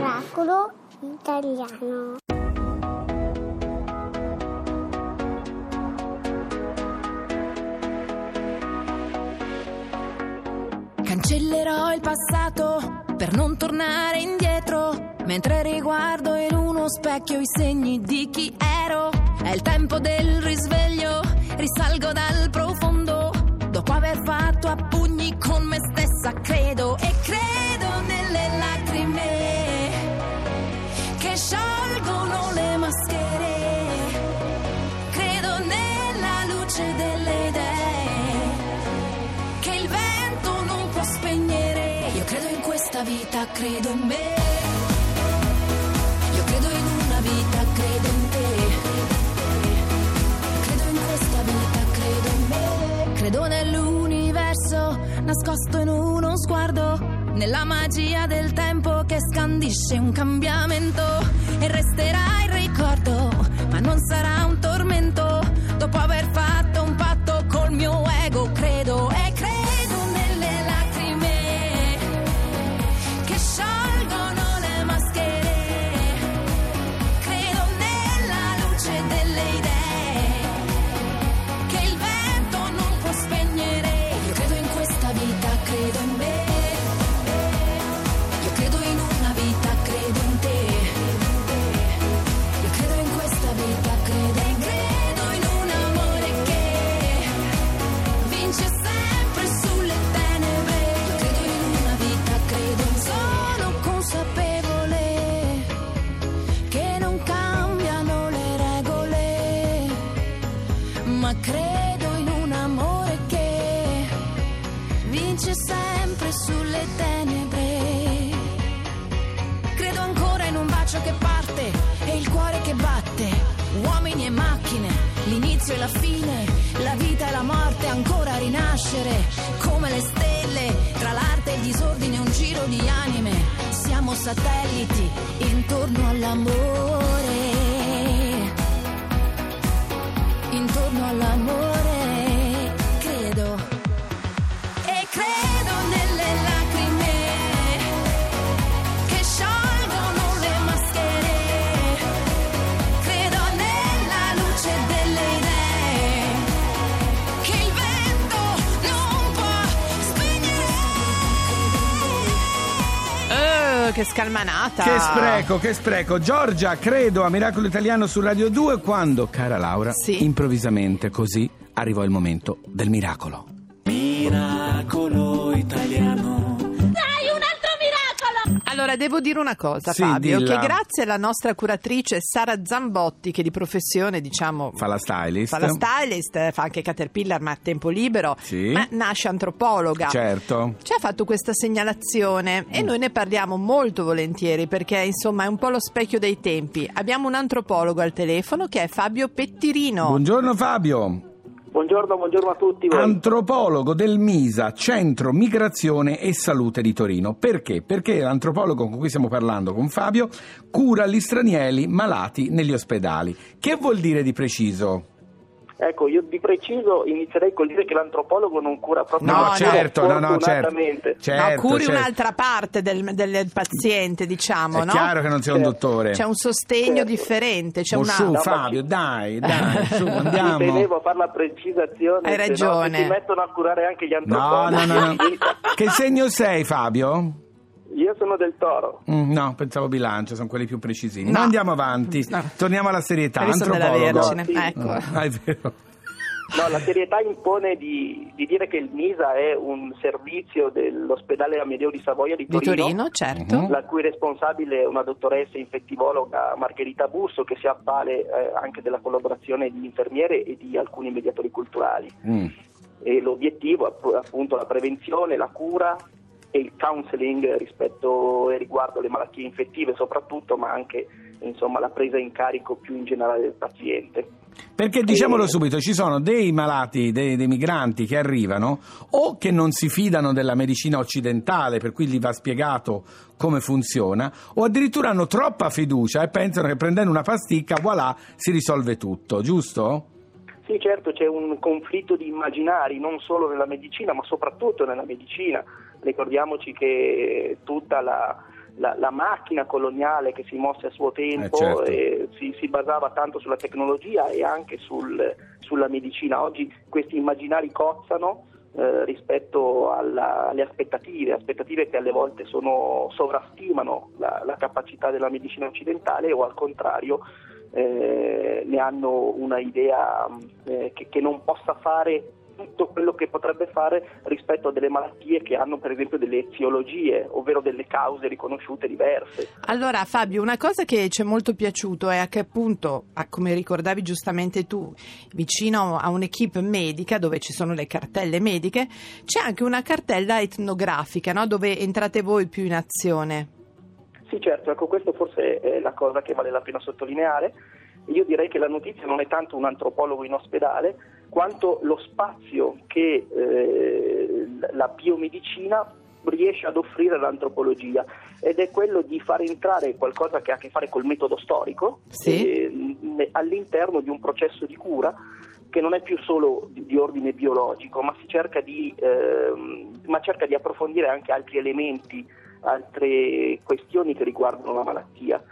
Oracolo italiano. Cancellerò il passato per non tornare indietro. Mentre riguardo in uno specchio i segni di chi ero. È il tempo del risveglio, risalgo dal profondo. Dopo aver fatto a pugni con me stessa, credo e credo nelle lacrime che sciolgono le maschere. Credo nella luce delle idee che il vento non può spegnere. Io credo in questa vita, credo in me. Nascosto in uno sguardo. Nella magia del tempo che scandisce un cambiamento. E resterà l'inizio e la fine, la vita e la morte ancora rinascere, come le stelle, tra l'arte e il disordine un giro di anime, siamo satelliti intorno all'amore, intorno all'amore, che scalmanata! Che spreco, che spreco. Giorgia, credo a Miracolo Italiano su Radio 2 quando, cara Laura, Sì. improvvisamente così arrivò il momento del miracolo. Miracolo italiano. Allora, devo dire una cosa, Sì, Fabio, dilla. che grazie alla nostra curatrice Sara Zambotti, che di professione, diciamo, Fa la stylist. fa la stylist, fa anche Caterpillar, ma a tempo libero, Sì. ma nasce antropologa. Certo. Ci ha fatto questa segnalazione e noi ne parliamo molto volentieri perché insomma è un po' lo specchio dei tempi. Abbiamo un antropologo al telefono che è Fabio Pettirino. Buongiorno Fabio. Buongiorno, buongiorno a tutti voi. Antropologo del MISA, Centro Migrazione e Salute di Torino. Perché? Perché l'antropologo con cui stiamo parlando, con Fabio, cura gli stranieri malati negli ospedali. Che vuol dire di preciso? Ecco, io di preciso inizierei col dire che l'antropologo non cura proprio No, la certo, no, no, certo. certo no, curi certo. un'altra parte del, del paziente, diciamo, È no? chiaro che non sei un Certo. dottore. C'è un sostegno Certo. differente, c'è Oh, una... su Fabio, dai, dai, su, andiamo. tenevo a fare la precisazione. Hai se no ragione. si mettono a curare anche gli No, antropologi. no, no, no. Che segno sei Fabio? Sono del toro. Mm, no, pensavo bilancio, sono quelli più precisini. No. Ma andiamo avanti. No. Torniamo alla serietà. Hai visto della. Vergine? Sì. Ecco. Ah, è vero. No, la serietà impone di, di dire che il MISA è un servizio dell'ospedale Amedeo di Savoia di Di Torino, Torino, certo. Mhm. la cui responsabile è una dottoressa infettivologa Margherita Busso che si avvale eh, anche della collaborazione di infermiere e di alcuni mediatori culturali. Mm. E l'obiettivo è app- appunto la prevenzione, la cura e il counseling rispetto e riguardo le malattie infettive soprattutto, ma anche insomma, la presa in carico più in generale del paziente. Perché diciamolo subito, ci sono dei malati, dei, dei migranti che arrivano o che non si fidano della medicina occidentale, per cui gli va spiegato come funziona, o addirittura hanno troppa fiducia e pensano che prendendo una pasticca, voilà, si risolve tutto, giusto? Sì, certo, c'è un conflitto di immaginari non solo nella medicina, ma soprattutto nella medicina. Ricordiamoci che tutta la, la- la macchina coloniale che si mosse a suo tempo Eh, certo. eh, si, si basava tanto sulla tecnologia e anche sul- sulla medicina. Oggi questi immaginari cozzano eh, rispetto alla- alle aspettative, aspettative che alle volte sono, sovrastimano la, la capacità della medicina occidentale o al contrario eh, ne hanno una idea eh, che, che non possa fare tutto quello che potrebbe fare rispetto a delle malattie che hanno per esempio delle eziologie, ovvero delle cause riconosciute diverse. Allora Fabio, una cosa che ci è molto piaciuto è che appunto, ah, come ricordavi giustamente tu, vicino a un'equipe medica dove ci sono le cartelle mediche, c'è anche una cartella etnografica no? dove entrate voi più in azione. Sì, certo, ecco, questo forse è la cosa che vale la pena sottolineare. Io direi che la notizia non è tanto un antropologo in ospedale, quanto lo spazio che eh, la biomedicina riesce ad offrire all'antropologia ed è quello di far entrare qualcosa che ha a che fare col metodo storico Sì. eh, all'interno di un processo di cura che non è più solo di, di ordine biologico, ma si cerca di, ehm, ma cerca di approfondire anche altri elementi, altre questioni che riguardano la malattia.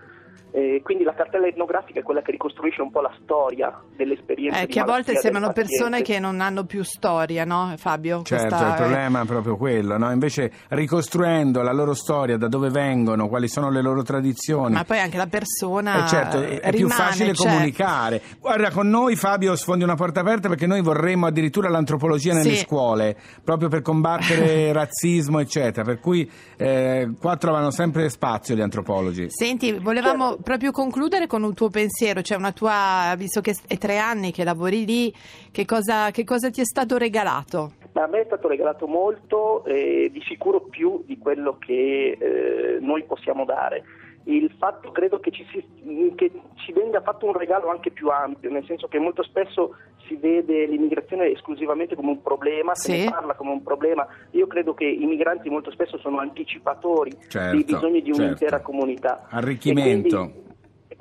Eh, quindi la cartella etnografica è quella che ricostruisce un po' la storia dell'esperienza. Eh, di che a volte sembrano persone che non hanno più storia, no Fabio? Certo, Questa il problema è proprio quello, no? Invece ricostruendo la loro storia, da dove vengono, quali sono le loro tradizioni. Ma poi anche la persona Eh, certo, è, è più rimane, facile cioè- comunicare. Guarda, con noi Fabio sfondi una porta aperta perché noi vorremmo addirittura l'antropologia nelle Sì. scuole, proprio per combattere razzismo, eccetera. Per cui eh, qua trovano sempre spazio gli antropologi. Senti, volevamo Certo. Proprio concludere con un tuo pensiero, cioè una tua, visto che è tre anni che lavori lì, che cosa, che cosa ti è stato regalato? Ma a me è stato regalato molto, eh, di sicuro più di quello che eh, noi possiamo dare. Il fatto credo che ci, si- che ci venga fatto un regalo anche più ampio, nel senso che molto spesso si vede l'immigrazione esclusivamente come un problema, se Sì. ne parla come un problema. Io credo che i migranti molto spesso sono anticipatori Certo, dei bisogni di un'intera certo. comunità. Arricchimento.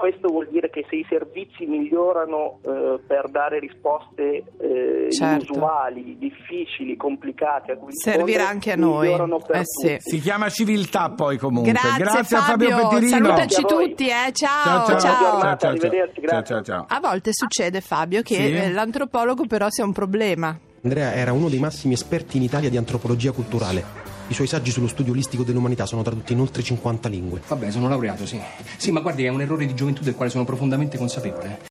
Questo vuol dire che se i servizi migliorano eh, per dare risposte eh, Certo. inusuali, difficili, complicate a cui Servirà anche a noi. Eh sì. Si chiama civiltà poi comunque. Grazie, a Fabio, Pettirino. salutaci Grazie tutti, eh. ciao, Ciao, ciao, ciao. ciao, grazie. ciao, ciao. A volte succede Fabio che Sì. eh, l'antropologo però sia un problema. Andrea era uno dei massimi esperti in Italia di antropologia culturale. I suoi saggi sullo studio olistico dell'umanità sono tradotti in oltre 50 lingue. Vabbè, sono laureato, sì. Sì, ma guardi, è un errore di gioventù del quale sono profondamente consapevole.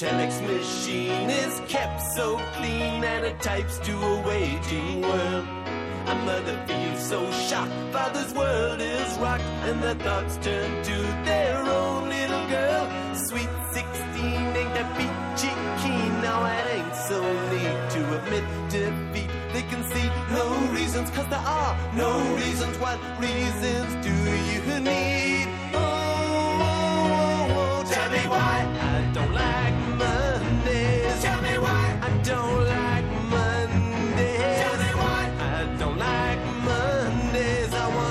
Telex machine is kept so clean and it types to a waging world. A mother feels so shocked, father's world is rocked, and their thoughts turn to their own little girl. Sweet 16 ain't that peachy keen, now it ain't so neat to admit defeat. They can see no reasons, cause there are no reasons. What reasons do you need? Oh,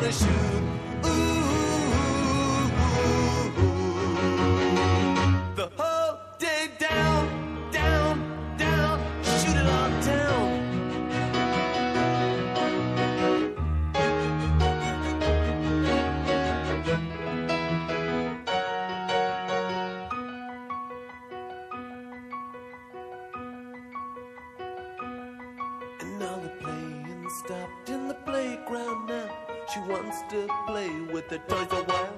ooh, the whole day down, down, down, shoot it all down. And now the playing stopped in the playground now. She wants to play with the toys a while.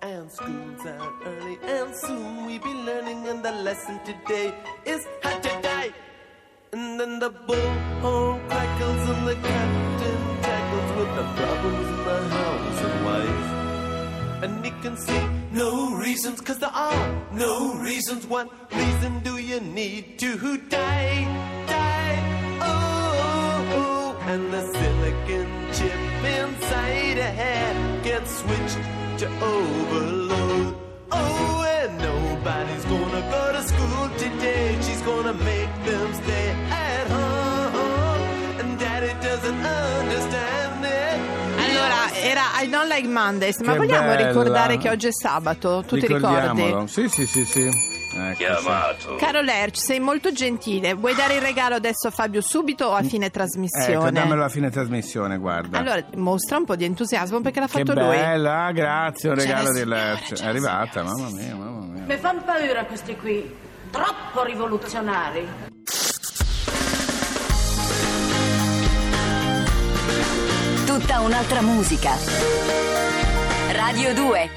And school's out early, and soon we'll be learning. And the lesson today is how to die. And then the bullhorn crackles, and the captain tackles with the problems in the house and wife. And he can see no reasons, cause there are no reasons. What reason do you need to die? Die, oh, oh. oh. And the silicon chip inside a head gets switched to overload. Oh, and nobody's gonna go to school today. She's gonna make them stay at home. And daddy doesn't understand it. Allora, era I Don't Like Mondays, ma Che vogliamo bella. ricordare che oggi è sabato? Tu ti ricordi? Sì, sì, sì, sì. Ecco, Caro Lerch, sei molto gentile. Vuoi dare il regalo adesso a Fabio subito o a fine Ecco, trasmissione? dammelo a fine trasmissione, guarda. Allora, mostra un po' di entusiasmo perché l'ha che fatto lui. bella, grazie, un C'è regalo di Lerch. c'è È arrivata, mamma mia, mamma mia. Mi fanno paura questi qui, troppo rivoluzionari. Tutta un'altra musica. Radio 2